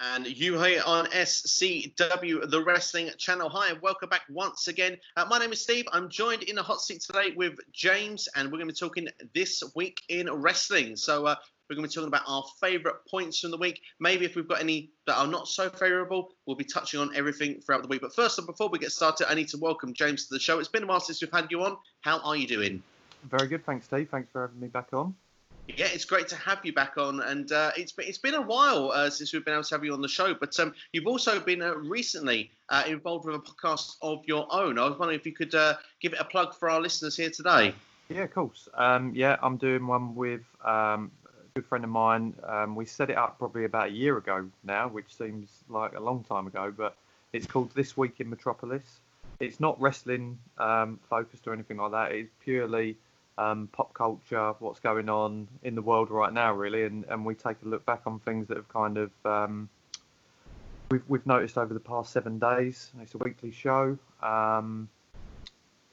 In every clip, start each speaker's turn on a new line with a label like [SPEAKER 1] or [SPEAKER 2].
[SPEAKER 1] And you here on SCW, the Wrestling Channel. Hi, and welcome back once again. Uh, my name is Steve. I'm joined in the hot seat today with James, and we're going to be talking this week in wrestling. So, uh, we're going to be talking about our favourite points from the week. Maybe if we've got any that are not so favourable, we'll be touching on everything throughout the week. But first, before we get started, I need to welcome James to the show. It's been a while since we've had you on. How are you doing?
[SPEAKER 2] Very good, thanks, Steve. Thanks for having me back on.
[SPEAKER 1] Yeah, it's great to have you back on, and uh, it's been it's been a while uh, since we've been able to have you on the show. But um, you've also been uh, recently uh, involved with a podcast of your own. I was wondering if you could uh, give it a plug for our listeners here today.
[SPEAKER 2] Yeah, of course. Um, yeah, I'm doing one with um, a good friend of mine. Um, we set it up probably about a year ago now, which seems like a long time ago, but it's called This Week in Metropolis. It's not wrestling um, focused or anything like that. It's purely um, pop culture, what's going on in the world right now, really, and, and we take a look back on things that have kind of um, we've we've noticed over the past seven days. It's a weekly show. Um,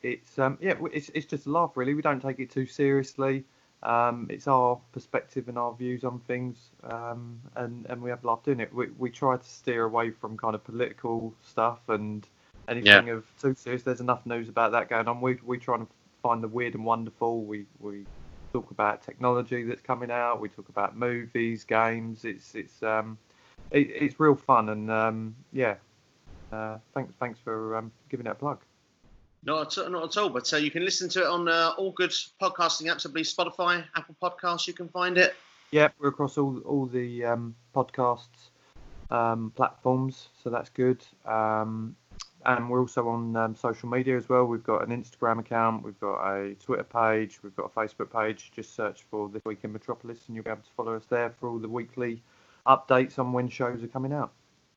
[SPEAKER 2] it's um, yeah, it's it's just a laugh, really. We don't take it too seriously. Um, it's our perspective and our views on things, um, and and we have a laugh doing it. We we try to steer away from kind of political stuff and anything yeah. of too serious. There's enough news about that going on. We we try and find the weird and wonderful. We we talk about technology that's coming out. We talk about movies, games. It's it's um it, it's real fun and um yeah. Uh, thanks thanks for um, giving it a plug.
[SPEAKER 1] Not at, not at all, but uh, you can listen to it on uh, all good podcasting apps. I believe Spotify, Apple Podcasts, you can find it.
[SPEAKER 2] Yeah, we're across all all the um, podcasts um, platforms, so that's good. Um, and we're also on um, social media as well. We've got an Instagram account, we've got a Twitter page, we've got a Facebook page. Just search for This Week in Metropolis, and you'll be able to follow us there for all the weekly updates on when shows are coming out.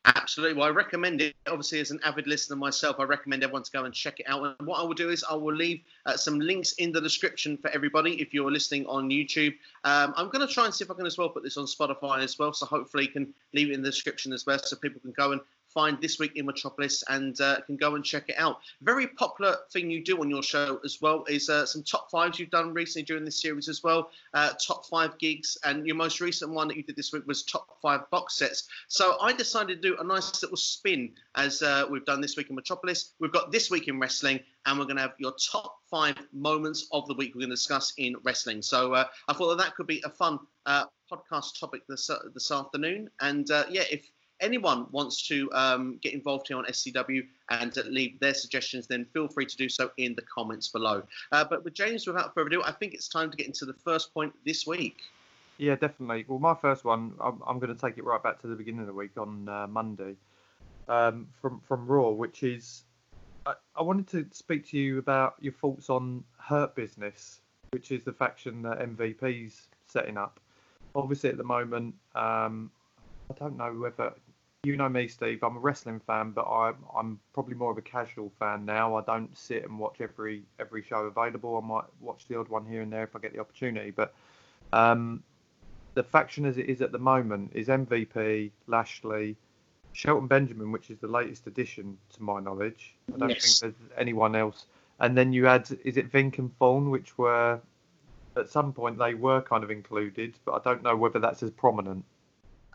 [SPEAKER 1] Absolutely. Well, I recommend it. Obviously, as an avid listener myself, I recommend everyone to go and check it out. And what I will do is I will leave uh, some links in the description for everybody if you're listening on YouTube. Um, I'm going to try and see if I can as well put this on Spotify as well. So hopefully, you can leave it in the description as well so people can go and find This Week in Metropolis and uh, can go and check it out. Very popular thing you do on your show as well is uh, some top fives you've done recently during this series as well. Uh, top five gigs, and your most recent one that you did this week was top five box sets. So I decided to do a nice little spin as uh, we've done This Week in Metropolis. We've got This Week in Wrestling, and we're going to have your top five moments of the week we're going to discuss in wrestling. So uh, I thought that that could be a fun uh, podcast topic this this afternoon. And yeah, if anyone wants to um, get involved here on SCW and leave their suggestions, then feel free to do so in the comments below. Uh, but with James, without further ado, I think it's time to get into the first point this week.
[SPEAKER 2] Yeah, definitely. Well, my first one, I'm, I'm going to take it right back to the beginning of the week on uh, Monday um, from from Raw, which is I, I wanted to speak to you about your thoughts on Hurt Business, which is the faction that MVP's setting up. Obviously, at the moment, um, I don't know whether you know me, Steve. I'm a wrestling fan, but I, I'm probably more of a casual fan now. I don't sit and watch every every show available. I might watch the odd one here and there if I get the opportunity. But um, the faction as it is at the moment is MVP, Lashley, Shelton Benjamin, which is the latest addition to my knowledge. I don't yes. think there's anyone else. And then you add, is it Vink and Thorne, which were at some point they were kind of included, but I don't know whether that's as prominent.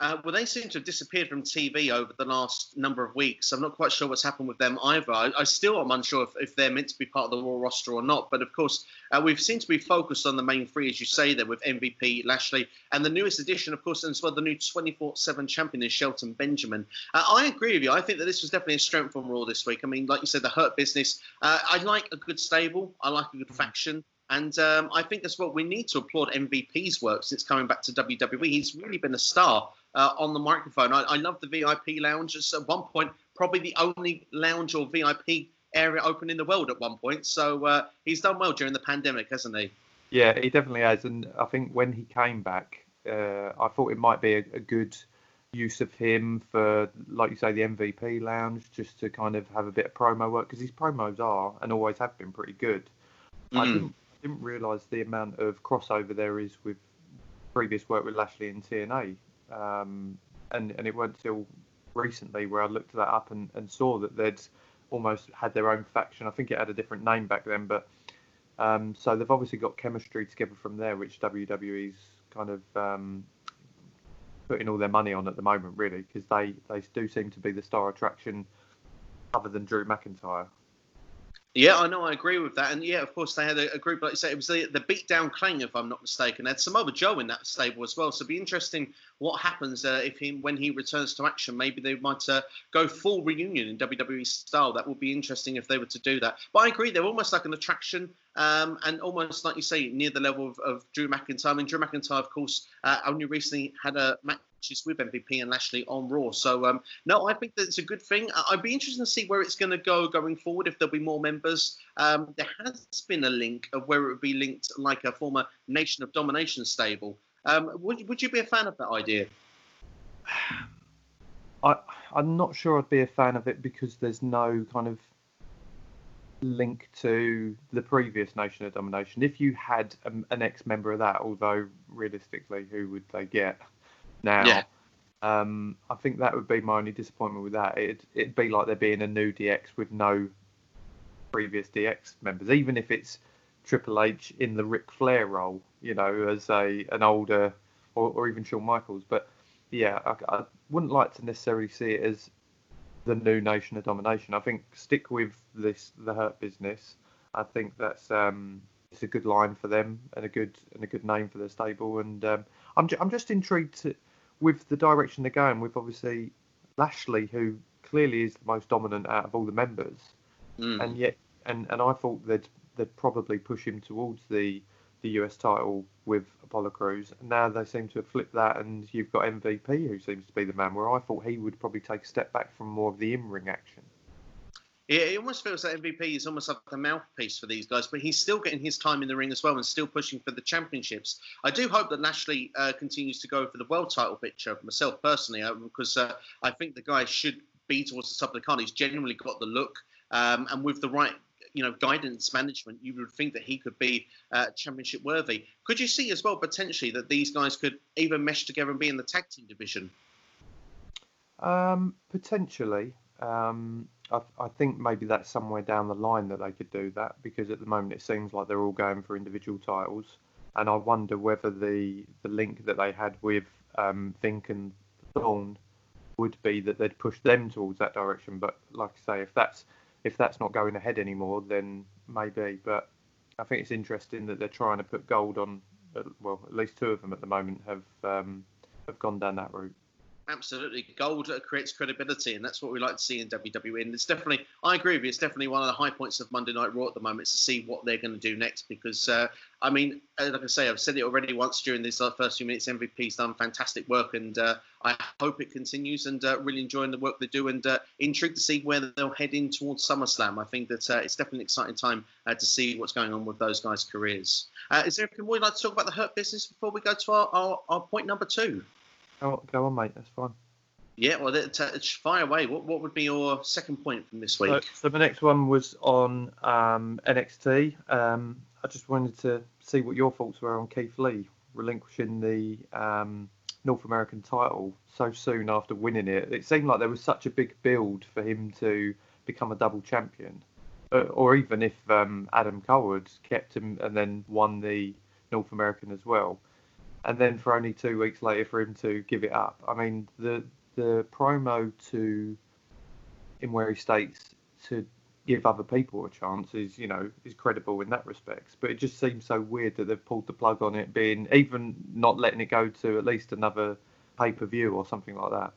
[SPEAKER 1] Uh, well, they seem to have disappeared from TV over the last number of weeks. I'm not quite sure what's happened with them either. I, I still am unsure if, if, they're meant to be part of the Raw roster or not. But of course, uh, we've seemed to be focused on the main three, as you say, there with MVP, Lashley, and the newest addition, of course, as well, the new 24 7 champion is Shelton Benjamin. Uh, I agree with you. I think that this was definitely a strength from Raw this week. I mean, like you said, the Hurt business. Uh, I like a good stable, I like a good faction. And um, I think that's what we need to applaud MVP's work since coming back to WWE. He's really been a star uh, on the microphone. I, I love the VIP lounge. It's at one point probably the only lounge or VIP area open in the world at one point. So uh, he's done well during the pandemic, hasn't he?
[SPEAKER 2] Yeah, he definitely has. And I think when he came back, uh, I thought it might be a, a, good use of him for, like you say, the MVP lounge, just to kind of have a bit of promo work because his promos are and always have been pretty good. Mm. I didn't, didn't realise the amount of crossover there is with previous work with Lashley and TNA. Um, and, and it wasn't until recently where I looked that up and, and saw that they'd almost had their own faction. I think it had a different name back then, but um, so they've obviously got chemistry together from there, which WWE's kind of um, putting all their money on at the moment, really, because they they do seem to be the star attraction, other than Drew McIntyre.
[SPEAKER 1] Yeah, I know. I agree with that. And yeah, of course, they had a, a group like you say. It was the the beatdown clan, if I'm not mistaken. They had Samoa Joe in that stable as well. So it'd be interesting what happens uh, if he when he returns to action. Maybe they might uh, go full reunion in WWE style. That would be interesting if they were to do that. But I agree, they're almost like an attraction. Um, and almost like you say, near the level of, of Drew McIntyre. I mean, Drew McIntyre, of course, uh, only recently had a match matches with MVP and Lashley on Raw. So um, no, I think that it's a good thing. I'd be interested to see where it's going to go going forward. If there'll be more members, um, there has been a link of where it would be linked like a former Nation of Domination stable. Um, would would you be a fan of that idea?
[SPEAKER 2] I I'm not sure I'd be a fan of it because there's no kind of link to the previous Nation of Domination. If you had a, an ex-member of that, although realistically, who would they get? now. Yeah. Um, I think that would be my only disappointment with that. It'd, it'd be like there being a new DX with no previous DX members, even if it's Triple H in the Ric Flair role, you know, as a an older, or, or even Shawn Michaels. But yeah, I, I, wouldn't like to necessarily see it as the new Nation of Domination. I think stick with this the Hurt Business. I think that's um, it's a good line for them and a good and a good name for their stable. And um, I'm ju- I'm just intrigued to with the direction they're going, with obviously Lashley, who clearly is the most dominant out of all the members, mm. and yet, and, and I thought they'd they'd probably push him towards the the US title with Apollo Crews. And now they seem to have flipped that, and you've got MVP, who seems to be the man. Where I thought he would probably take a step back from more of the in-ring action.
[SPEAKER 1] Yeah, it almost feels like MVP is almost like the mouthpiece for these guys, but he's still getting his time in the ring as well and still pushing for the championships. I do hope that Lashley uh, continues to go for the world title picture, myself personally, uh, because uh, I think the guy should be towards the top of the card. He's genuinely got the look, um, and with the right you know guidance management, you would think that he could be uh, championship worthy. Could you see as well potentially that these guys could even mesh together and be in the tag team division?
[SPEAKER 2] Um, potentially. Um, I, I, think maybe that's somewhere down the line that they could do that because at the moment it seems like they're all going for individual titles, and I wonder whether the the link that they had with um, Vink and Thorne would be that they'd push them towards that direction. But like I say, if that's if that's not going ahead anymore, then maybe. But I think it's interesting that they're trying to put gold on. Well, at least two of them at the moment have um, have gone down that route.
[SPEAKER 1] Absolutely, gold creates credibility, and that's what we like to see in WWE. And it's definitely, I agree with you. It's definitely one of the high points of Monday Night Raw at the moment to see what they're going to do next. Because, uh, I mean, uh, like I say, I've said it already once during these uh, first few minutes. MVP's done fantastic work, and uh, I hope it continues. And uh, really enjoying the work they do, and uh, intrigued to see where they'll head in towards SummerSlam. I think that it's definitely an exciting time to see what's going on with those guys' careers. is there anything more you'd like to talk about the Hurt business before we go to our, our, our point number two?
[SPEAKER 2] Go, go on, mate. That's fine.
[SPEAKER 1] Yeah, well, it's, it's fire away. What what would be your second point from this week?
[SPEAKER 2] So, so the next one was on um, NXT. Um, I just wanted to see what your thoughts were on Keith Lee relinquishing the um, North American title so soon after winning it. It seemed like there was such a big build for him to become a double champion, uh, or even if um, Adam Cole had kept him and then won the North American as well and then for only two weeks later for him to give it up. I mean, the the promo to in where he states to give other people a chance is you know is credible in that respect. But it just seems so weird that they've pulled the plug on it, being even not letting it go to at least another pay per view or something like that.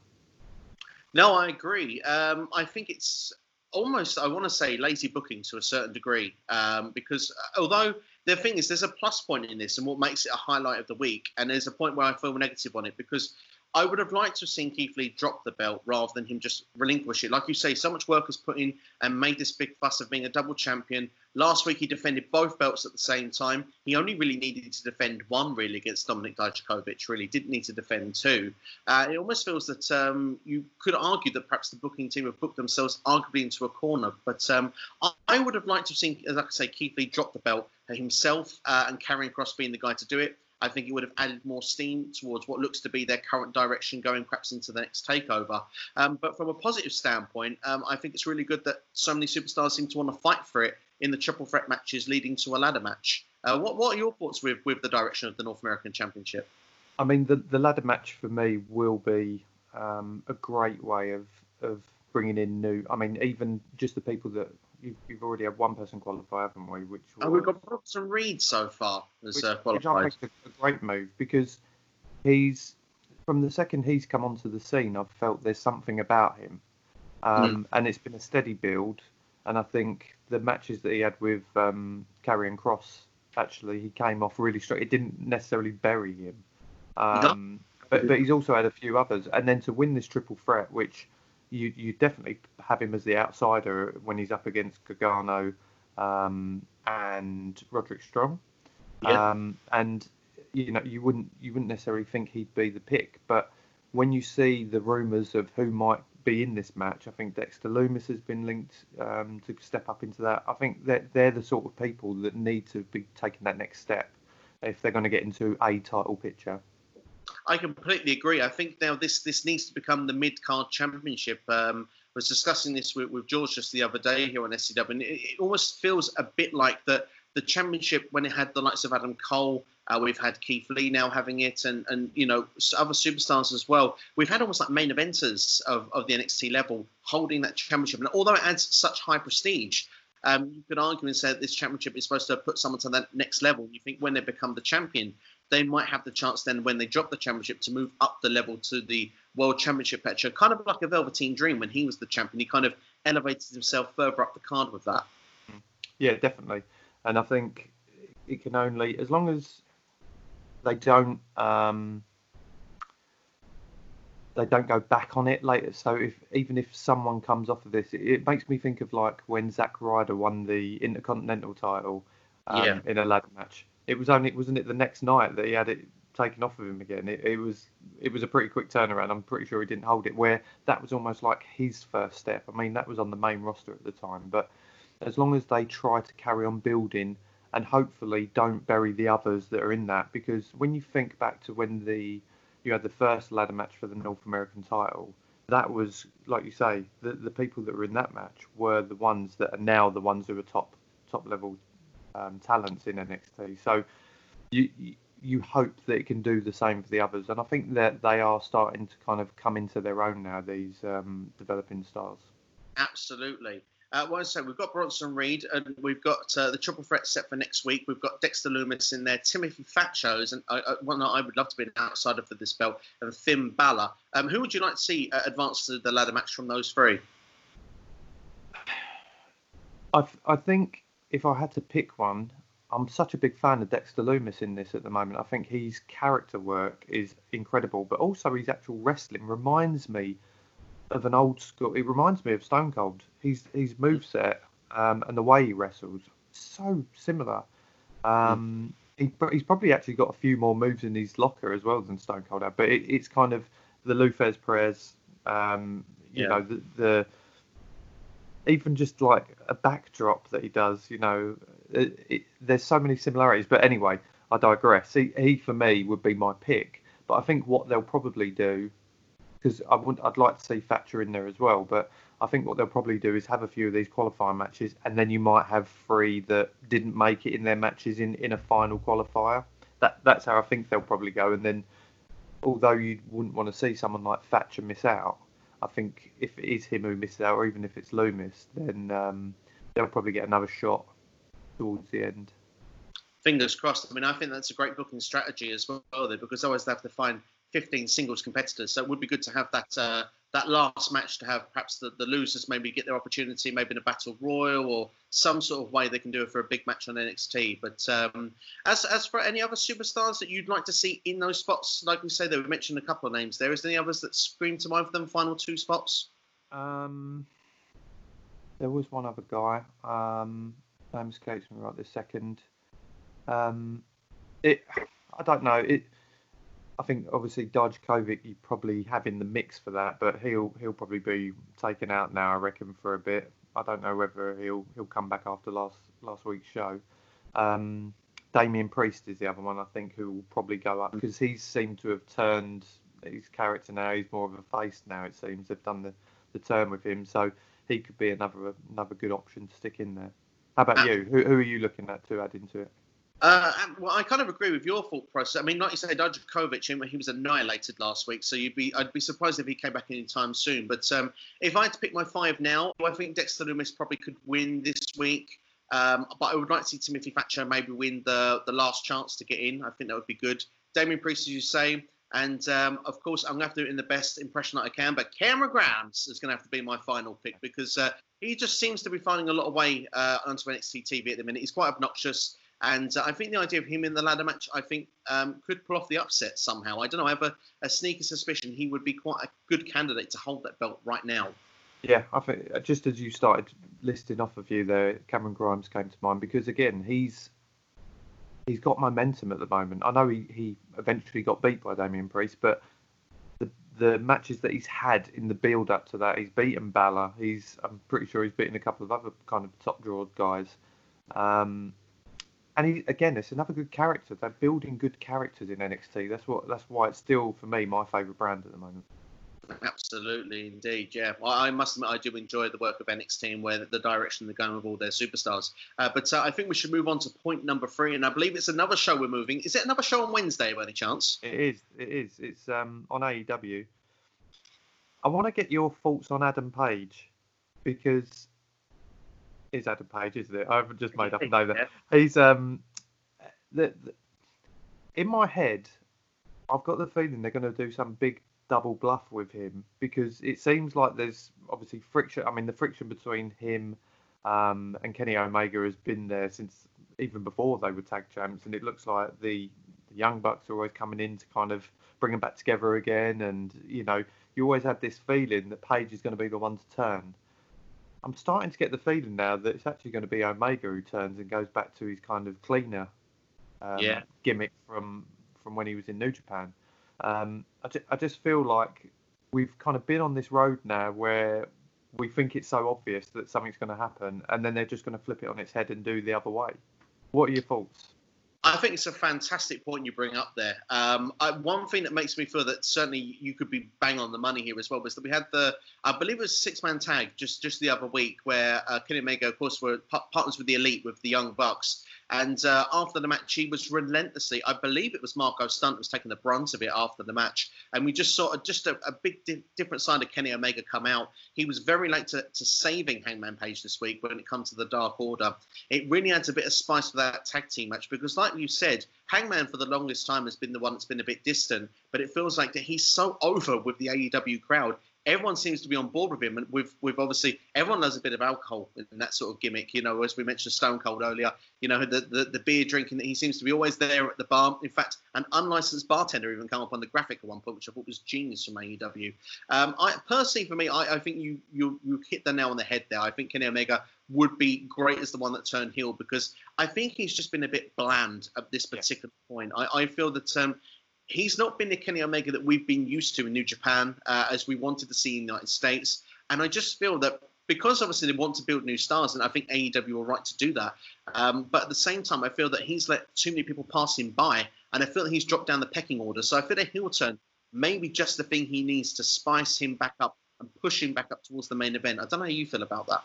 [SPEAKER 1] No, I agree. Um, I think it's almost I want to say lazy booking to a certain degree um, because although the thing is, there's a plus point in this, and what makes it a highlight of the week. And there's a point where I feel negative on it because I would have liked to have seen Keith Lee drop the belt rather than him just relinquish it. Like you say, so much work was put in and made this big fuss of being a double champion. Last week he defended both belts at the same time. He only really needed to defend one really against Dominik Dijakovic. Really didn't need to defend two. Uh, it almost feels that um, you could argue that perhaps the booking team have booked themselves arguably into a corner. But um, I would have liked to have seen, as I say, Keith Lee drop the belt himself uh, and Karrion Kross being the guy to do it. I think it would have added more steam towards what looks to be their current direction going perhaps into the next takeover. Um, but from a positive standpoint, um, I think it's really good that so many superstars seem to want to fight for it in the triple threat matches leading to a ladder match. Uh, what, what are your thoughts with, with the direction of the North American Championship?
[SPEAKER 2] I mean, the the ladder match for me will be um, a great way of of bringing in new. I mean, even just the people that you've, you've already had one person qualify, haven't we? Which
[SPEAKER 1] oh, we've got Bronson Reed so far as uh, qualified.
[SPEAKER 2] Which I think a, great move because he's from the second he's come onto the scene, I've felt there's something about him, um, mm. and it's been a steady build. And I think the matches that he had with um, Karrion Kross, actually, he came off really strong. It didn't necessarily bury him, um, but, but he's also had a few others. And then to win this triple threat, which you you definitely have him as the outsider when he's up against Gargano um, and Roderick Strong. Yeah. Um, and you know you wouldn't you wouldn't necessarily think he'd be the pick, but when you see the rumours of who might be in this match, I think Dexter Lumis has been linked um, to step up into that. I think that they're the sort of people that need to be taking that next step if they're going to get into a title picture.
[SPEAKER 1] I completely agree. I think now this this needs to become the mid card championship. Um, I was discussing this with, with George just the other day here on SCW, and it, it almost feels a bit like the the championship when it had the likes of Adam Cole. Uh, we've had Keith Lee now having it, and and you know other superstars as well. We've had almost like main eventers of, of the NXT level holding that championship, and although it adds such high prestige, um, you could argue and say that this championship is supposed to put someone to that next level. You think when they become the champion, they might have the chance then when they drop the championship to move up the level to the world championship picture, kind of like a Velveteen Dream when he was the champion. He kind of elevated himself further up the card with that.
[SPEAKER 2] Yeah, definitely. And I think it can only, as long as they don't, um, they don't go back on it later. So if even if someone comes off of this, it, it makes me think of like when Zack Ryder won the Intercontinental title um, yeah. in a ladder match it was only wasn't it the next night that he had it taken off of him again. It, it, was it was a pretty quick turnaround. I'm pretty sure he didn't hold it. Where that was almost like his first step. I mean, that was on the main roster at the time. But as long as they try to carry on building and hopefully don't bury the others that are in that, because when you think back to when the you had the first ladder match for the North American title, that was like you say, the the people that were in that match were the ones that are now the ones who are top top level um, talents in NXT. So you you hope that it can do the same for the others, and I think that they are starting to kind of come into their own now. These um, developing stars.
[SPEAKER 1] Absolutely. Uh, well, so we've got Bronson Reed, and we've got uh, the triple threat set for next week. We've got Dexter Lumis in there, Timothy Thatcher, and uh, one that I would love to be an outsider for this belt, and Finn Balor. Um, who would you like to see uh, advance to the ladder match from those three?
[SPEAKER 2] I, I think if I had to pick one, I'm such a big fan of Dexter Lumis in this at the moment. I think his character work is incredible, but also his actual wrestling reminds me of an old school. It reminds me of Stone Cold. He's his moveset um, and the way he wrestles so similar. Um, he, he's probably actually got a few more moves in his locker as well than Stone Cold had, but it, it's kind of the Lou Thesz press. Um, you yeah. know the, the even just like a backdrop that he does, you know, it, it, there's so many similarities. But anyway, I digress. He, he for me would be my pick. But I think what they'll probably do, because I would, I'd like to see Thatcher in there as well. But I think what they'll probably do is have a few of these qualifying matches, and then you might have three that didn't make it in their matches in, in a final qualifier. That that's how I think they'll probably go. And then, although you wouldn't want to see someone like Thatcher miss out, I think if it is him who misses out, or even if it's Lumis, then um, they'll probably get another shot towards the end.
[SPEAKER 1] Fingers crossed. I mean, I think that's a great booking strategy as well, though, because always they have to find 15 singles competitors. So it would be good to have that uh, that last match to have perhaps the, the losers maybe get their opportunity, maybe in a battle royal or some sort of way they can do it for a big match on NXT. But um, as as for any other superstars that you'd like to see in those spots, like we say, they mentioned a couple of names. There is there any others that scream to mind for them final two spots?
[SPEAKER 2] Um, there was one other guy. Um, name escapes me right this second. Um, it, I don't know. It I think obviously Dijakovic you probably have in the mix for that, but he'll he'll probably be taken out now, I reckon, for a bit. I don't know whether he'll he'll come back after last last week's show. Um, Damian Priest is the other one I think who will probably go up because he's seemed to have turned his character now. He's more of a face now. It seems they've done the, the turn with him, so he could be another another good option to stick in there. How about you? Who, who are you looking at to add into it?
[SPEAKER 1] Uh, well, I kind of agree with your thought process. I mean, like you said, Dijakovic, he was annihilated last week, so you'd be, I'd be surprised if he came back anytime soon. But um, if I had to pick my five now, I think Dexter Lumis probably could win this week. Um, but I would like to see Timothy Thatcher maybe win the the last chance to get in. I think that would be good. Damian Priest, as you say, and um, of course, I'm going to have to do it in the best impression that I can. But Cameron Grimes is going to have to be my final pick because uh, he just seems to be finding a lot of way uh, onto NXT TV at the minute. He's quite obnoxious. And uh, I think the idea of him in the ladder match, I think, um, could pull off the upset somehow. I don't know. I have a, a, sneaky suspicion he would be quite a good candidate to hold that belt right now.
[SPEAKER 2] Yeah, I think uh, just as you started listing off a few there, Cameron Grimes came to mind because again, he's he's got momentum at the moment. I know he, he eventually got beat by Damian Priest, but the the matches that he's had in the build up to that, he's beaten Balor. He's I'm pretty sure he's beaten a couple of other kind of top drawed guys. Um, and he, again, it's another good character. They're building good characters in NXT. That's what. That's why it's still for me my favourite brand at the moment.
[SPEAKER 1] Absolutely, indeed, yeah. Well, I must admit, I do enjoy the work of NXT and where the direction they're going with all their superstars. Uh, but uh, I think we should move on to point number three, and I believe it's another show we're moving. Is it another show on Wednesday, by any chance?
[SPEAKER 2] It is. It is. It's um, on AEW. I want to get your thoughts on Adam Page because is Adam Page, isn't it? I've just made up a name there. He's um, the, the, in my head, I've got the feeling they're going to do some big double bluff with him because it seems like there's obviously friction. I mean, the friction between him um, and Kenny Omega has been there since even before they were tag champs, and it looks like the, the Young Bucks are always coming in to kind of bring them back together again. And you know, you always have this feeling that Page is going to be the one to turn. I'm starting to get the feeling now that it's actually going to be Omega who turns and goes back to his kind of cleaner um, yeah. gimmick from from when he was in New Japan. Um, I, ju- I just feel like we've kind of been on this road now where we think it's so obvious that something's going to happen, and then they're just going to flip it on its head and do the other way. What are your thoughts?
[SPEAKER 1] I think it's a fantastic point you bring up there. Um, I, one thing that makes me feel that certainly you could be bang on the money here as well was that we had the, I believe it was six man tag just just the other week where uh, Kenny Omega, of course, were partners with the Elite with the Young Bucks, and uh, after the match, he was relentlessly, I believe it was Marco Stunt was taking the brunt of it after the match. And we just saw just a, a big di- different side of Kenny Omega come out. He was very late to, to saving Hangman Page this week when it comes to the Dark Order. It really adds a bit of spice to that tag team match because, like you said, Hangman for the longest time has been the one that's been a bit distant, but it feels like that he's so over with the AEW crowd everyone seems to be on board with him. And with with obviously everyone loves a bit of alcohol and that sort of gimmick. You know, as we mentioned Stone Cold earlier. You know, the the, the beer drinking. That he seems to be always there at the bar. In fact, an unlicensed bartender even came up on the graphic at one point, which I thought was genius from AEW. Um, I personally, for me, I, I think you you you hit the nail on the head there. I think Kenny Omega would be great as the one that turned heel because I think he's just been a bit bland at this particular yeah. point. I, I feel that um, he's not been the Kenny Omega that we've been used to in New Japan, uh, as we wanted to see in the United States. And I just feel that because obviously they want to build new stars, and I think AEW are right to do that. Um, but at the same time, I feel that he's let too many people pass him by, and I feel that he's dropped down the pecking order. So I feel a heel turn maybe just the thing he needs to spice him back up and push him back up towards the main event. I don't know how you feel about that.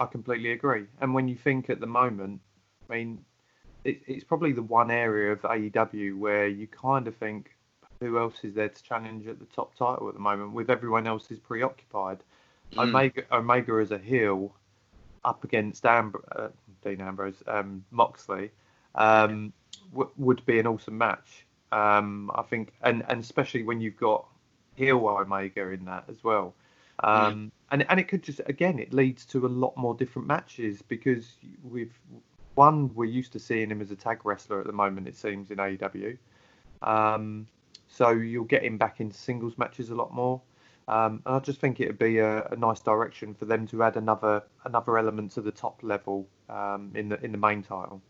[SPEAKER 2] I completely agree. And when you think at the moment, I mean, it, it's probably the one area of AEW where you kind of think, who else is there to challenge at the top title at the moment? With everyone else is preoccupied. Mm. Omega, Omega as a heel up against Amb- uh, Dean Ambrose, um, Moxley, um, w- would be an awesome match. Um, I think, and, and especially when you've got heel Omega in that as well. Um, mm. and and it could just again it leads to a lot more different matches because we've one, we're used to seeing him as a tag wrestler at the moment, it seems, in AEW. Um, so you'll get him back in singles matches a lot more. Um, and I just think it would be a, a, nice direction for them to add another another element to the top level um, in the in the main title.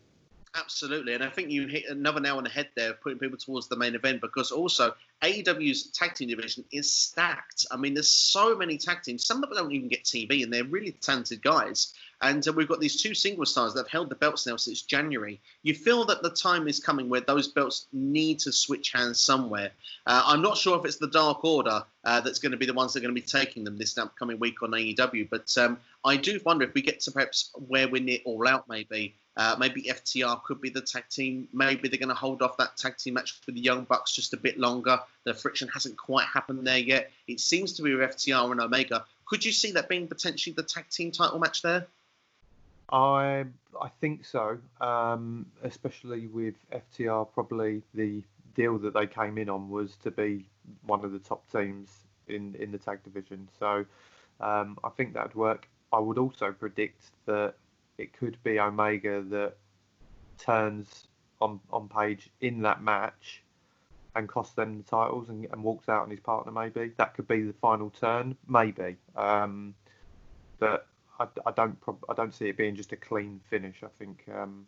[SPEAKER 1] Absolutely, and I think you hit another nail on the head there, putting people towards the main event because also AEW's tag team division is stacked. I mean, there's so many tag teams. Some of them don't even get TV, and they're really talented guys. And uh, we've got these two single stars that have held the belts now since January. You feel that the time is coming where those belts need to switch hands somewhere. Uh, I'm not sure if it's the Dark Order uh, that's going to be the ones that are going to be taking them this upcoming week on AEW, but um, I do wonder if we get to perhaps where we're near All Out, maybe. Uh, maybe FTR could be the tag team. Maybe they're going to hold off that tag team match for the Young Bucks just a bit longer. The friction hasn't quite happened there yet. It seems to be with FTR and Omega. Could you see that being potentially the tag team title match there?
[SPEAKER 2] I I think so, um, especially with FTR. Probably the deal that they came in on was to be one of the top teams in in the tag division. So um, I think that would work. I would also predict that it could be Omega that turns on on page in that match and costs them the titles and, and walks out on his partner. Maybe that could be the final turn. Maybe, um, but I, don't I don't see it being just a clean finish. I think. Um,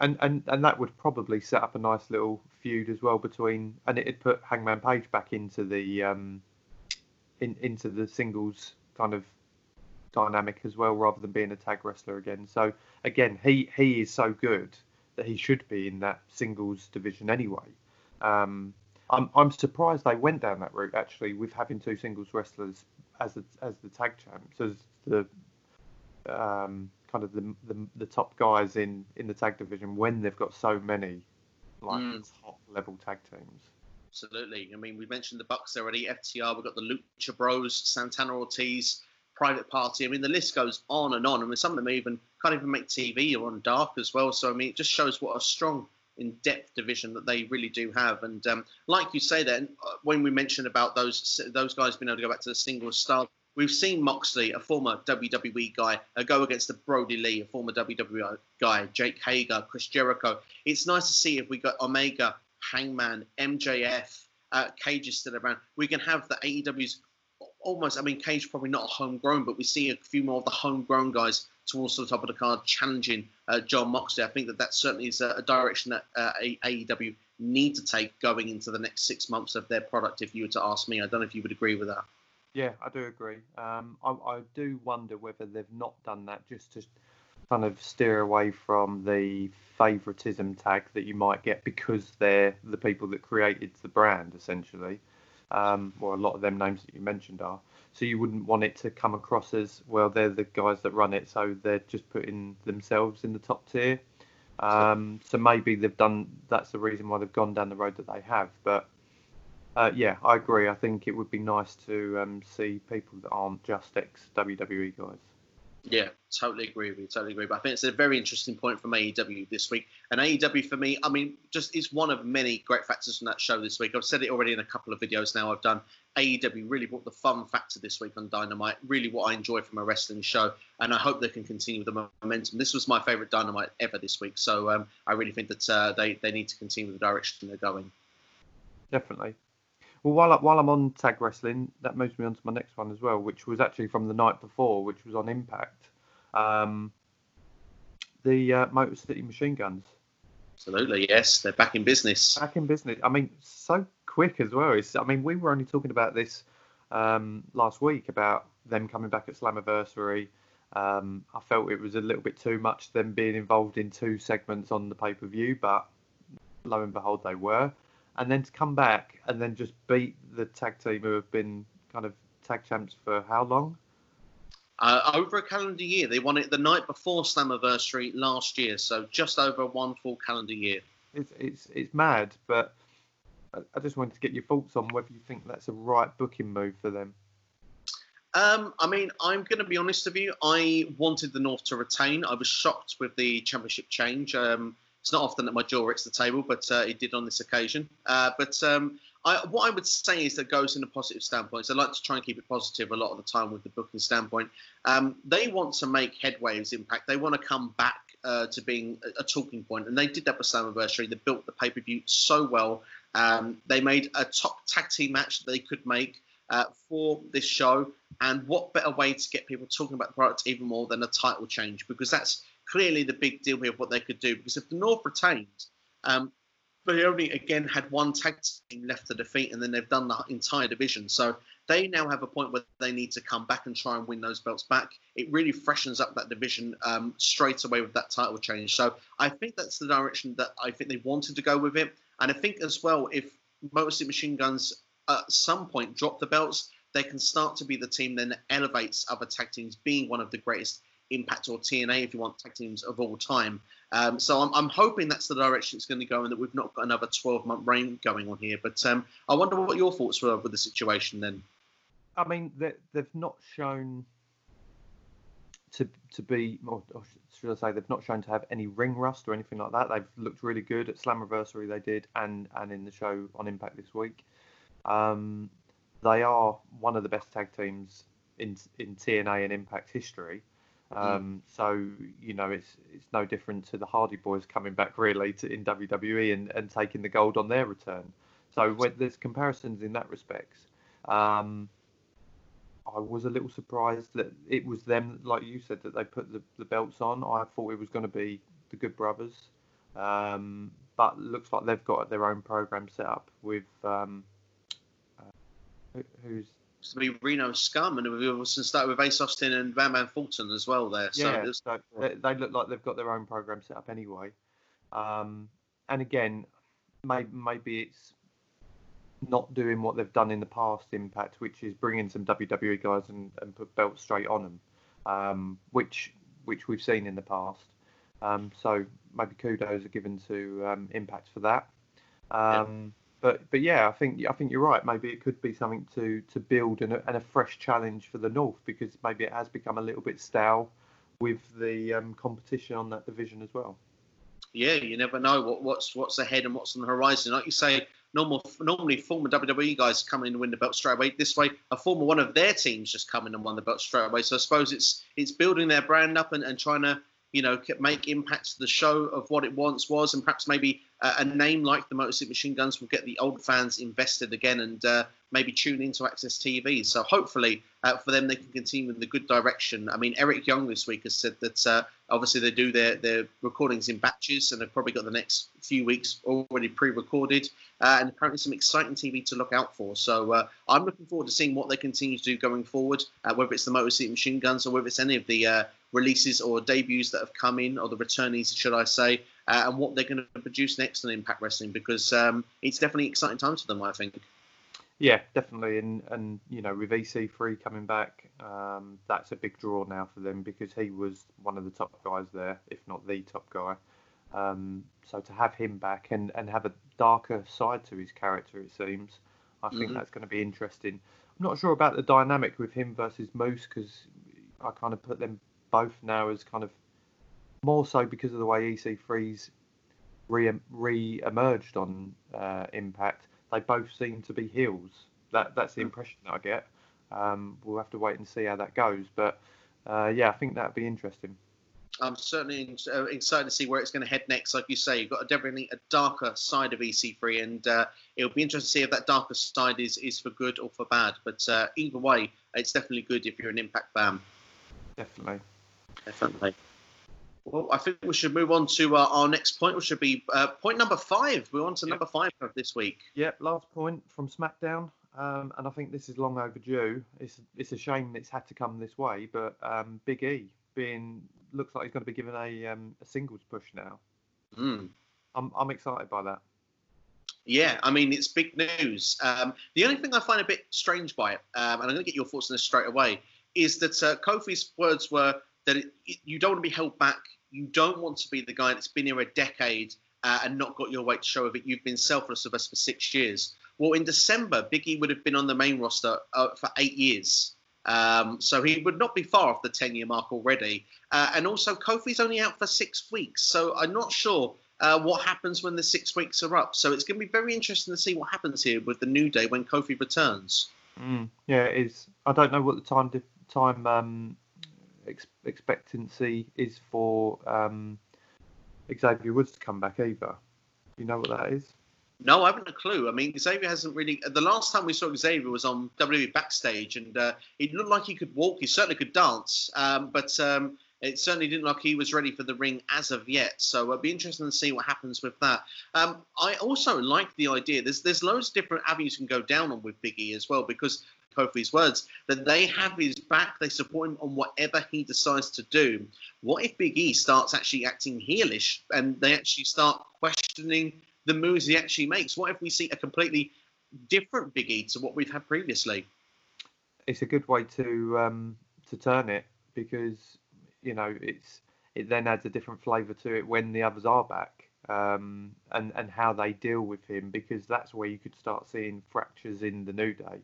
[SPEAKER 2] and, and and that would probably set up a nice little feud as well between, and it'd put Hangman Page back into the um, in, into the singles kind of dynamic as well, rather than being a tag wrestler again. So again, he he is so good that he should be in that singles division anyway. Um, I'm I'm surprised they went down that route actually with having two singles wrestlers as the as the tag champs as the um, kind of the, the, the top guys in in the tag division when they've got so many like mm. top level tag teams.
[SPEAKER 1] Absolutely. I mean, we mentioned the Bucks already. FTR. We've got the Lucha Bros, Santana Ortiz, Private Party. I mean, the list goes on and on. I mean, some of them even can't even make TV or on Dark as well. So I mean, it just shows what a strong in-depth division that they really do have. And um, like you say, then uh, when we mentioned about those those guys being able to go back to the singles style, we've seen Moxley, a former WWE guy, uh, go against the Brodie Lee, a former WWE guy, Jake Hager, Chris Jericho. It's nice to see if we got Omega, Hangman, MJF, uh, Cage is still around. We can have the AEW's almost. I mean, Cage probably not homegrown, but we see a few more of the homegrown guys towards the top of the card challenging uh, Jon Moxley. I think that that certainly is a, a direction that uh, AEW need to take going into the next six months of their product. If you were to ask me, I don't know if you would agree with that.
[SPEAKER 2] Yeah, I do agree. Um, I, I do wonder whether they've not done that just to kind of steer away from the favoritism tag that you might get because they're the people that created the brand essentially. Um, or a lot of them names that you mentioned are. So you wouldn't want it to come across as well. They're the guys that run it, so they're just putting themselves in the top tier. Um, so maybe they've done. That's the reason why they've gone down the road that they have. But uh, yeah, I agree. I think it would be nice to um, see people that aren't just ex WWE guys.
[SPEAKER 1] Yeah, totally agree with you. Totally agree. But I think it's a very interesting point from AEW this week. And AEW for me, I mean, just is one of many great factors from that show this week. I've said it already in a couple of videos now I've done. AEW really brought the fun factor this week on Dynamite. Really, what I enjoy from a wrestling show, and I hope they can continue the momentum. This was my favorite Dynamite ever this week, so um, I really think that uh, they they need to continue the direction they're going.
[SPEAKER 2] Definitely. Well, while I, while I'm on tag wrestling, that moves me on to my next one as well, which was actually from the night before, which was on Impact. Um, the uh, Motor City Machine Guns.
[SPEAKER 1] Absolutely, yes, they're back in business.
[SPEAKER 2] Back in business. I mean, so quick as well. It's, I mean, we were only talking about this um, last week about them coming back at Slammiversary. Um, I felt it was a little bit too much them being involved in two segments on the pay per view, but lo and behold, they were. And then to come back and then just beat the tag team who have been kind of tag champs for how long?
[SPEAKER 1] Uh, over a calendar year. They won it the night before Slammiversary last year, so just over one full calendar year.
[SPEAKER 2] It's it's it's mad, but I just wanted to get your thoughts on whether you think that's a right booking move for them.
[SPEAKER 1] Um, I mean, I'm going to be honest with you. I wanted the North to retain. I was shocked with the championship change. Um, it's not often that my jaw hits the table, but uh, it did on this occasion. Uh, but um, I, what I would say is that goes in a positive standpoint. So I like to try and keep it positive a lot of the time with the booking standpoint. Um, they want to make headway as Impact. They want to come back uh, to being a, a, talking point, and they did that with Slammiversary. They built the pay per view so well. Um, they made a top tag team match that they could make uh, for this show. And what better way to get people talking about the product even more than a title change? Because that's clearly the big deal here of what they could do. Because if the North retained, um, they only again had one tag team left to defeat, and then they've done the entire division. So they now have a point where they need to come back and try and win those belts back. It really freshens up that division um, straight away with that title change. So I think that's the direction that I think they wanted to go with it. And I think as well, if Motor City Machine Guns at some point drop the belts, they can start to be the team then that elevates other tag teams, being one of the greatest Impact or TNA, if you want, tag teams of all time. Um, so I'm, I'm, hoping that's the direction it's going to go, and that we've not got another 12 month reign going on here. But um, I wonder what your thoughts were with the situation then.
[SPEAKER 2] I mean, they, have not shown to to be, or, should I say, they've not shown to have any ring rust or anything like that. They've looked really good at Slam Slammiversary, they did, and and in the show on Impact this week. Um, they are one of the best tag teams in in TNA and Impact history. Mm. Um. So you know it's it's no different to the Hardy Boys coming back really to, in WWE and, and taking the gold on their return. So when, there's comparisons in that respect. Um, I was a little surprised that it was them, like you said, that they put the, the belts on. I thought it was going to be the Good Brothers, um, but looks like they've got their own program set up with um, uh, who's
[SPEAKER 1] to be Reno Scum, and we've also started with Ace Austin and Madman Fulton as well there. So
[SPEAKER 2] yeah, so they, they, look like they've got their own program set up anyway. Um, and again, maybe, maybe it's not doing what they've done in the past Impact, which is bringing some WWE guys and, and put belts straight on them, um, which which we've seen in the past. Um, so maybe kudos are given to um, Impact for that. Yeah. But but yeah, I think I think you're right. Maybe it could be something to to build and a, and a fresh challenge for the North because maybe it has become a little bit stale with the um, competition on that division as well.
[SPEAKER 1] Yeah, you never know what, what's what's ahead and what's on the horizon. Like you say, normal normally former WWE guys come in and win the belt straight away. This way, a former one of their teams just come in and won the belt straight away. So I suppose it's it's building their brand up and, and trying to you know make impacts to the show of what it once was, and perhaps maybe a name like the Motor City Machine Guns will get the old fans invested again and uh, maybe tune into AXS TV. So hopefully uh, for them they can continue in the good direction. I mean, Eric Young this week has said that uh, obviously they do their, their recordings in batches and they've probably got the next few weeks already pre-recorded uh, and apparently some exciting TV to look out for. So uh, I'm looking forward to seeing what they continue to do going forward, uh, whether it's the Motor City Machine Guns or whether it's any of the uh, releases or debuts that have come in or the returnees, should I say, and what they're going to produce next on Impact Wrestling because um, it's definitely exciting times for them, I think.
[SPEAKER 2] Yeah, definitely, and and you know with EC3 coming back, um, that's a big draw now for them because he was one of the top guys there, if not the top guy. Um, so to have him back and, and have a darker side to his character, it seems, I think mm-hmm. that's going to be interesting. I'm not sure about the dynamic with him versus Moose because I kind of put them both now as kind of more so because of the way EC3's re re emerged on uh, Impact they both seem to be heels. That that's the hmm. impression that I get. Um, we'll have to wait and see how that goes, but uh, yeah, I think that'd be interesting.
[SPEAKER 1] I'm certainly uh, excited to see where it's going to head next. Like you say, you've got a, definitely a darker side of EC3, and uh, it'll be interesting to see if that darker side is, is for good or for bad. But uh, either way, it's definitely good if you're an Impact fan.
[SPEAKER 2] Definitely.
[SPEAKER 1] Definitely. Well, I think we should move on to uh, our next point, which should be uh, point number five. We're on to yep. number five of this week.
[SPEAKER 2] Yep, last point from SmackDown, um, and I think this is long overdue. It's it's a shame it's had to come this way, but um, Big E being looks like he's going to be given a um, a singles push now.
[SPEAKER 1] Mm.
[SPEAKER 2] I'm I'm excited by that.
[SPEAKER 1] Yeah, I mean it's big news. Um, the only thing I find a bit strange by it, um, and I'm going to get your thoughts on this straight away, is that uh, Kofi's words were that it, it, you don't want to be held back you don't want to be the guy that's been here a decade uh, and not got your weight to show of it. You've been selfless of us for six years. Well, in December, Biggie would have been on the main roster uh, for eight years. Um, so he would not be far off the 10 year mark already. Uh, and also, Kofi's only out for six weeks. So I'm not sure uh, what happens when the six weeks are up. So it's going to be very interesting to see what happens here with the New Day when Kofi returns.
[SPEAKER 2] Mm, yeah, it is. I don't know what the time time um, ex- expectancy is for um, Xavier Woods to come back either. Do you know what that is?
[SPEAKER 1] No, I haven't a clue. I mean, Xavier hasn't really. The last time we saw Xavier was on WWE backstage, and uh, he looked like he could walk. He certainly could dance, um, but um, it certainly didn't look like he was ready for the ring as of yet. So it'll be interesting to see what happens with that. Um, I also like the idea. There's there's loads of different avenues you can go down on with Biggie as well because Kofi's words that they have his back. They support him on whatever he decides to do. What if Big E starts actually acting heelish and they actually start questioning the moves he actually makes? What if we see a completely different Big E to what we've had previously?
[SPEAKER 2] It's a good way to um, to turn it because you know it's it then adds a different flavour to it when the others are back um, and and how they deal with him because that's where you could start seeing fractures in the New Day.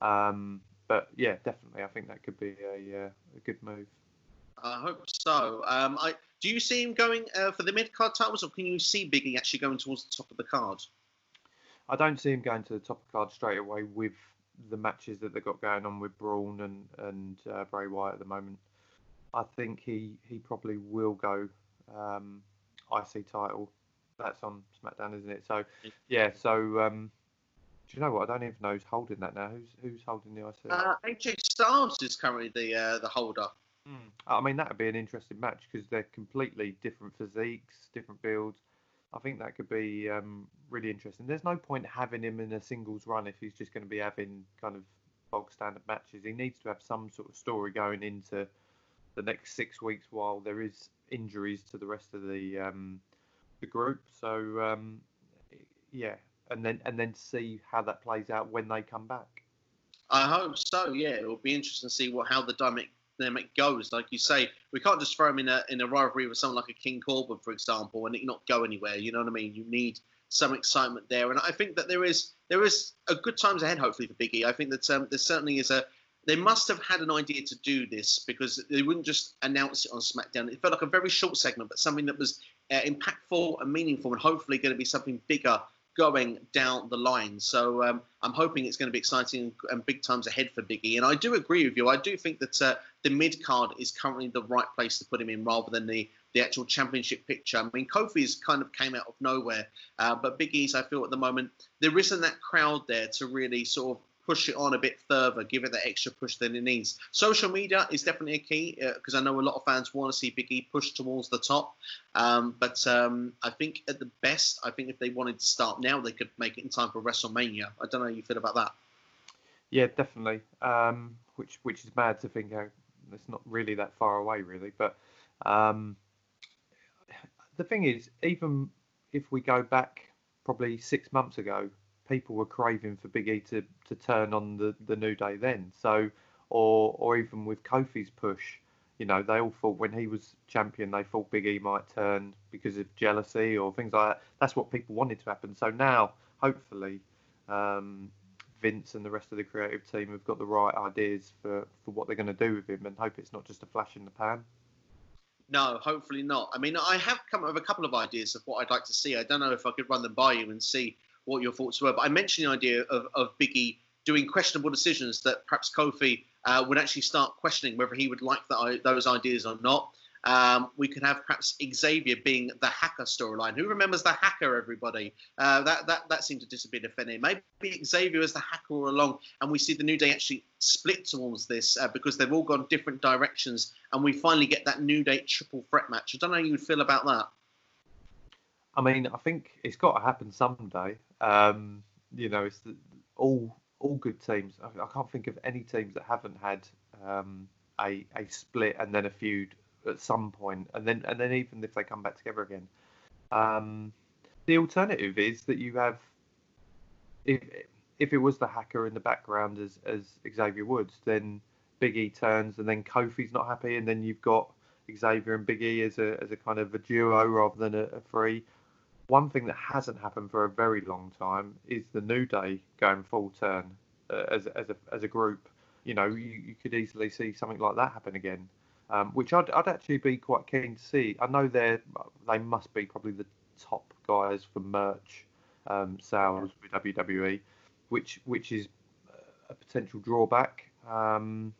[SPEAKER 2] Um, but yeah, definitely, I think that could be a, uh, a good move.
[SPEAKER 1] I hope so. Um, I, do you see him going uh, for the mid card titles, or can you see Biggie actually going towards the top of the card?
[SPEAKER 2] I don't see him going to the top of the card straight away with the matches that they've got going on with Braun and and uh, Bray Wyatt at the moment. I think he he probably will go um, IC title. That's on SmackDown, isn't it? So yeah, so um, do you know what? I don't even know who's holding that now. Who's who's holding the IC?
[SPEAKER 1] Uh, AJ Styles is currently the uh, the holder.
[SPEAKER 2] Mm. I mean, that would be an interesting match because they're completely different physiques, different builds. I think that could be um, really interesting. There's no point having him in a singles run if he's just going to be having kind of bog standard matches. He needs to have some sort of story going into the next six weeks while there is injuries to the rest of the um, the group. So um, yeah, and then and then see how that plays out when they come back.
[SPEAKER 1] I hope so. Yeah, it will be interesting to see what how the dynamic dynamic goes. Like you say, we can't just throw him in a in a rivalry with someone like a King Corbin, for example, and it not go anywhere. You know what I mean? You need some excitement there, and I think that there is there is a good times ahead. Hopefully for Biggie, I think that um, there certainly is a. They must have had an idea to do this because they wouldn't just announce it on SmackDown. It felt like a very short segment, but something that was uh, impactful and meaningful, and hopefully going to be something bigger going down the line. So um, I'm hoping it's going to be exciting and big times ahead for Biggie. And I do agree with you. I do think that uh, the mid card is currently the right place to put him in rather than the the actual championship picture. I mean, Kofi's kind of came out of nowhere, uh, but Big E's, I feel at the moment, there isn't that crowd there to really sort of push it on a bit further, give it that extra push that it needs. Social media is definitely a key because uh, I know a lot of fans want to see Big E push towards the top. Um, but um, I think at the best, I think if they wanted to start now, they could make it in time for WrestleMania. I don't know how you feel about that.
[SPEAKER 2] Yeah, definitely. Um, which which is mad to think how it's not really that far away, really. But um, the thing is, even if we go back probably six months ago, people were craving for Big E to, to turn on the, the New Day then. So, or or even with Kofi's push, you know, they all thought when he was champion, they thought Big E might turn because of jealousy or things like that. That's what people wanted to happen. So now, hopefully, um, Vince and the rest of the creative team have got the right ideas for, for what they're going to do with him and hope it's not just a flash in the pan.
[SPEAKER 1] No, hopefully not. I mean, I have come up with a couple of ideas of what I'd like to see. I don't know if I could run them by you and see what your thoughts were. But I mentioned the idea of, of Biggie doing questionable decisions that perhaps Kofi uh, would actually start questioning whether he would like the, those ideas or not. Um, we could have perhaps Xavier being the hacker storyline. Who remembers the hacker? Everybody uh, that that that seemed to disappear defending. Maybe Xavier is the hacker all along, and we see the New Day actually split towards this uh, because they've all gone different directions, and we finally get that New Day triple threat match. I don't know how you would feel about that.
[SPEAKER 2] I mean, I think it's got to happen someday. Um, you know, it's the, all all good teams. I, I, can't think of any teams that haven't had um, a a split and then a feud at some point, and then and then even if they come back together again. Um, the alternative is that you have, if if it was the hacker in the background as as Xavier Woods, then Big E turns, and then Kofi's not happy, and then you've got Xavier and Big E as a as a kind of a duo rather than a, a three one thing that hasn't happened for a very long time is the New Day going full turn uh, as as a as a group. You know, you, you could easily see something like that happen again, um, which I'd I'd actually be quite keen to see. I know they're they must be probably the top guys for merch um, sales with WWE, which which is a potential drawback. Um,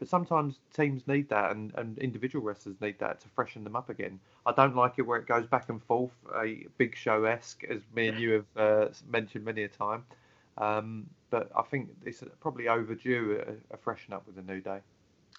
[SPEAKER 2] but sometimes teams need that, and, and individual wrestlers need that to freshen them up again. I don't like it where it goes back and forth, a Big Show esque, as me and you have uh, mentioned many a time. Um, but I think it's probably overdue a, a freshen up with a new day.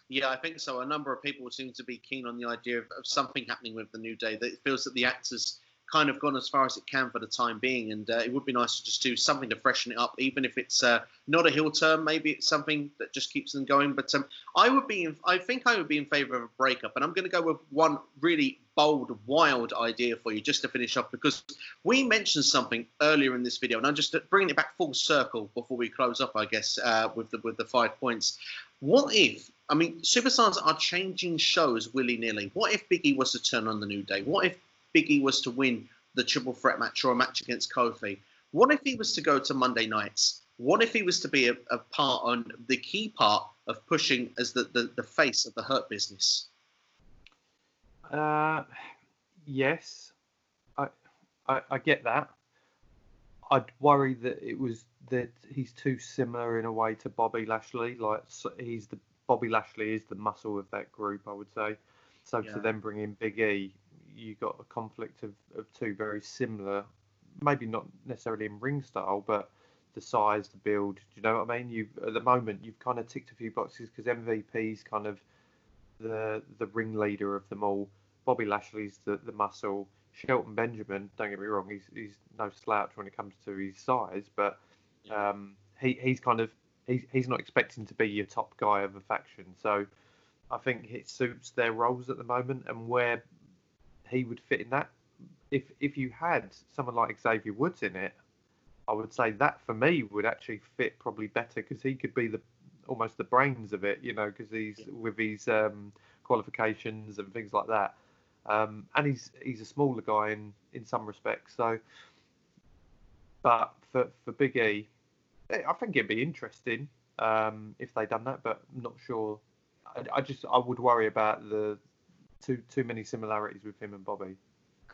[SPEAKER 1] Yeah, I think so. A number of people seem to be keen on the idea of, of something happening with the New Day. That it feels that the actors kind of gone as far as it can for the time being, and uh, it would be nice to just do something to freshen it up, even if it's uh, not a heel turn. Maybe it's something that just keeps them going. But um, I would be, in, I think I would be in favour of a breakup, and I'm going to go with one really bold, wild idea for you just to finish off because we mentioned something earlier in this video, and I'm just bringing it back full circle before we close up, I guess, uh, with the with the five points. What if I mean, superstars are changing shows willy nilly. What if Biggie was to turn on the New Day? What if Biggie was to win the triple threat match or a match against Kofi? What if he was to go to Monday nights? What if he was to be a, a part on the key part of pushing as the, the, the face of the Hurt business?
[SPEAKER 2] Uh, yes, I, I, I get that. I'd worry that it was that he's too similar in a way to Bobby Lashley. Like he's the Bobby Lashley is the muscle of that group, I would say. So yeah. to then bring in Big E, you got a conflict of, of two very similar, maybe not necessarily in ring style, but the size, the build. Do you know what I mean? You at the moment you've kind of ticked a few boxes because MVP's kind of the the ringleader of them all. Bobby Lashley's the, the muscle. Shelton Benjamin, don't get me wrong, he's he's no slouch when it comes to his size, but um, he he's kind of he's he's not expecting to be your top guy of a faction. So I think it suits their roles at the moment and where he would fit in that. If if you had someone like Xavier Woods in it, I would say that for me would actually fit probably better because he could be the almost the brains of it, you know, because he's with his um, qualifications and things like that. Um, and he's he's a smaller guy in in some respects. So, but for for Big E, I think it'd be interesting um, if they'd done that, but I'm not sure. I, I, just I would worry about the too too many similarities with him and Bobby.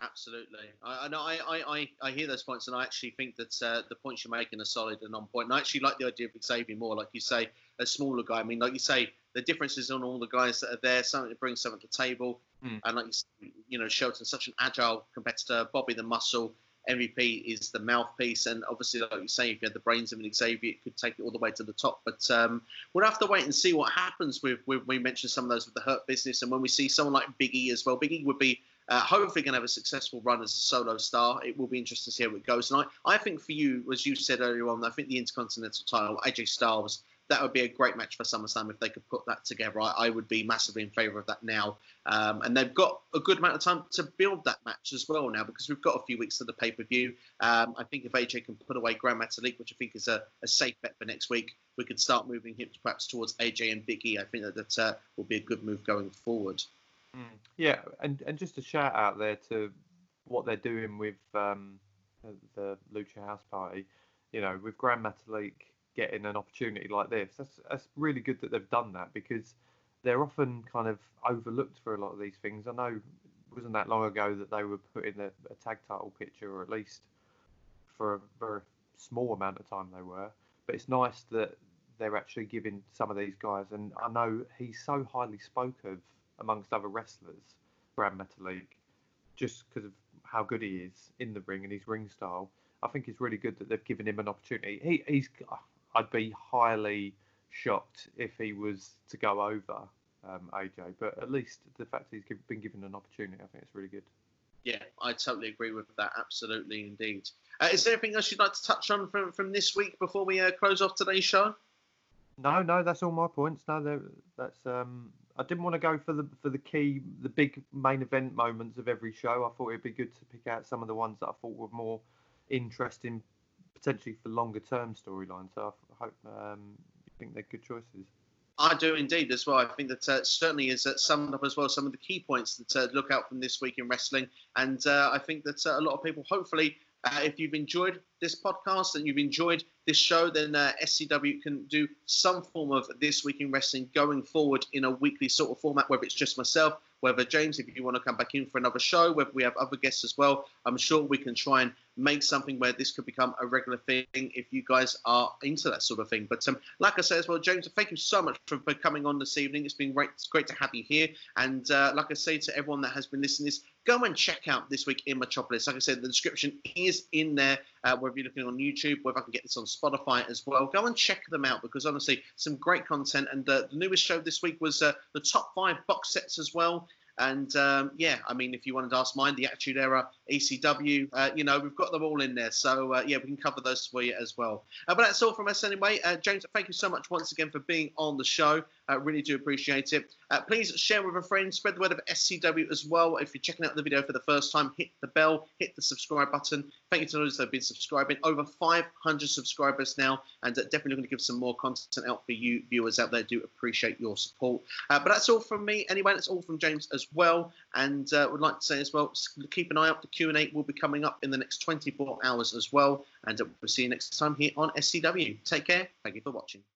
[SPEAKER 1] Absolutely, I know. I, I, I, hear those points, and I actually think that uh, the points you're making are solid and on point. And I actually like the idea of Xavier more, like you say, a smaller guy. I mean, like you say, the differences on all the guys that are there, something to bring something to the table. Mm. And like you, you know, Shelton's such an agile competitor. Bobby the muscle. MVP is the mouthpiece, and obviously, like you say, if you had the brains of an Xavier, it could take it all the way to the top. But um, we'll have to wait and see what happens with, with. We mentioned some of those with the Hurt business, and when we see someone like Biggie as well, Biggie would be uh, hopefully going to have a successful run as a solo star. It will be interesting to see how it goes. And I, I think for you, as you said earlier on, I think the Intercontinental title, AJ Styles that would be a great match for SummerSlam if they could put that together. I, I would be massively in favour of that now. Um, and they've got a good amount of time to build that match as well now because we've got a few weeks to the pay per view. Um, I think if AJ can put away Gran Metalik, which I think is a, a, safe bet for next week, we could start moving him perhaps towards AJ and Biggie. I think that that uh, will be a good move going forward.
[SPEAKER 2] Mm. Yeah, and, and just a shout out there to what they're doing with um, the Lucha House Party. You know, with Gran Metalik getting an opportunity like this. That's that's really good that they've done that because they're often kind of overlooked for a lot of these things. I know it wasn't that long ago that they were putting a, a tag title picture, or at least for a very small amount of time they were. But it's nice that they're actually giving some of these guys, and I know he's so highly spoke of amongst other wrestlers, Gran Metalik, just because of how good he is in the ring and his ring style. I think it's really good that they've given him an opportunity. He, he's I'd be highly shocked if he was to go over um, AJ. But at least the fact he's been given an opportunity, I think it's really good.
[SPEAKER 1] Yeah, I totally agree with that. Absolutely, indeed. Uh, is there anything else you'd like to touch on from, from this week before we uh, close off today's show?
[SPEAKER 2] No, no, that's all my points. No, that's um, I didn't want to go for the for the key, the big main event moments of every show. I thought it'd be good to pick out some of the ones that I thought were more interesting potentially for longer term storylines. So I hope um, you think they're good choices.
[SPEAKER 1] I do indeed as well. I think that uh, certainly is uh, summed up as well some of the key points that uh, look out from this week in wrestling. And uh, I think that uh, a lot of people, hopefully, uh, if you've enjoyed this podcast and you've enjoyed this show, then SCW can do some form of this week in wrestling going forward in a weekly sort of format, whether it's just myself, whether James, if you want to come back in for another show, whether we have other guests as well. I'm sure we can try and make something where this could become a regular thing if you guys are into that sort of thing. But um, like I said as well, James, thank you so much for, for coming on this evening. It's been great, it's great to have you here. And uh, like I say to everyone that has been listening, this go and check out this week in Metropolis. Like I said, the description is in there. Uh, whether you're looking on YouTube, whether I can get this on Spotify as well, go and check them out because honestly, some great content. And uh, the newest show this week was uh, the top five box sets as well. And um, yeah, I mean, if you wanted to ask mine, the Attitude Era, ECW, uh, you know, we've got them all in there. So uh, yeah, we can cover those for you as well. Uh, but that's all from us anyway. Uh, James, thank you so much once again for being on the show. I really do appreciate it. Uh, please share with a friend, spread the word of SCW as well. If you're checking out the video for the first time, hit the bell, hit the subscribe button. Thank you to those that have been subscribing. Over 500 subscribers now, and uh, definitely going to give some more content out for you viewers out there. Do appreciate your support. Uh, but that's all from me. Anyway, that's all from James as well. And uh, would like to say as well, keep an eye out. The Q&A will be coming up in the next 24 hours as well. And uh, we'll see you next time here on SCW. Take care. Thank you for watching.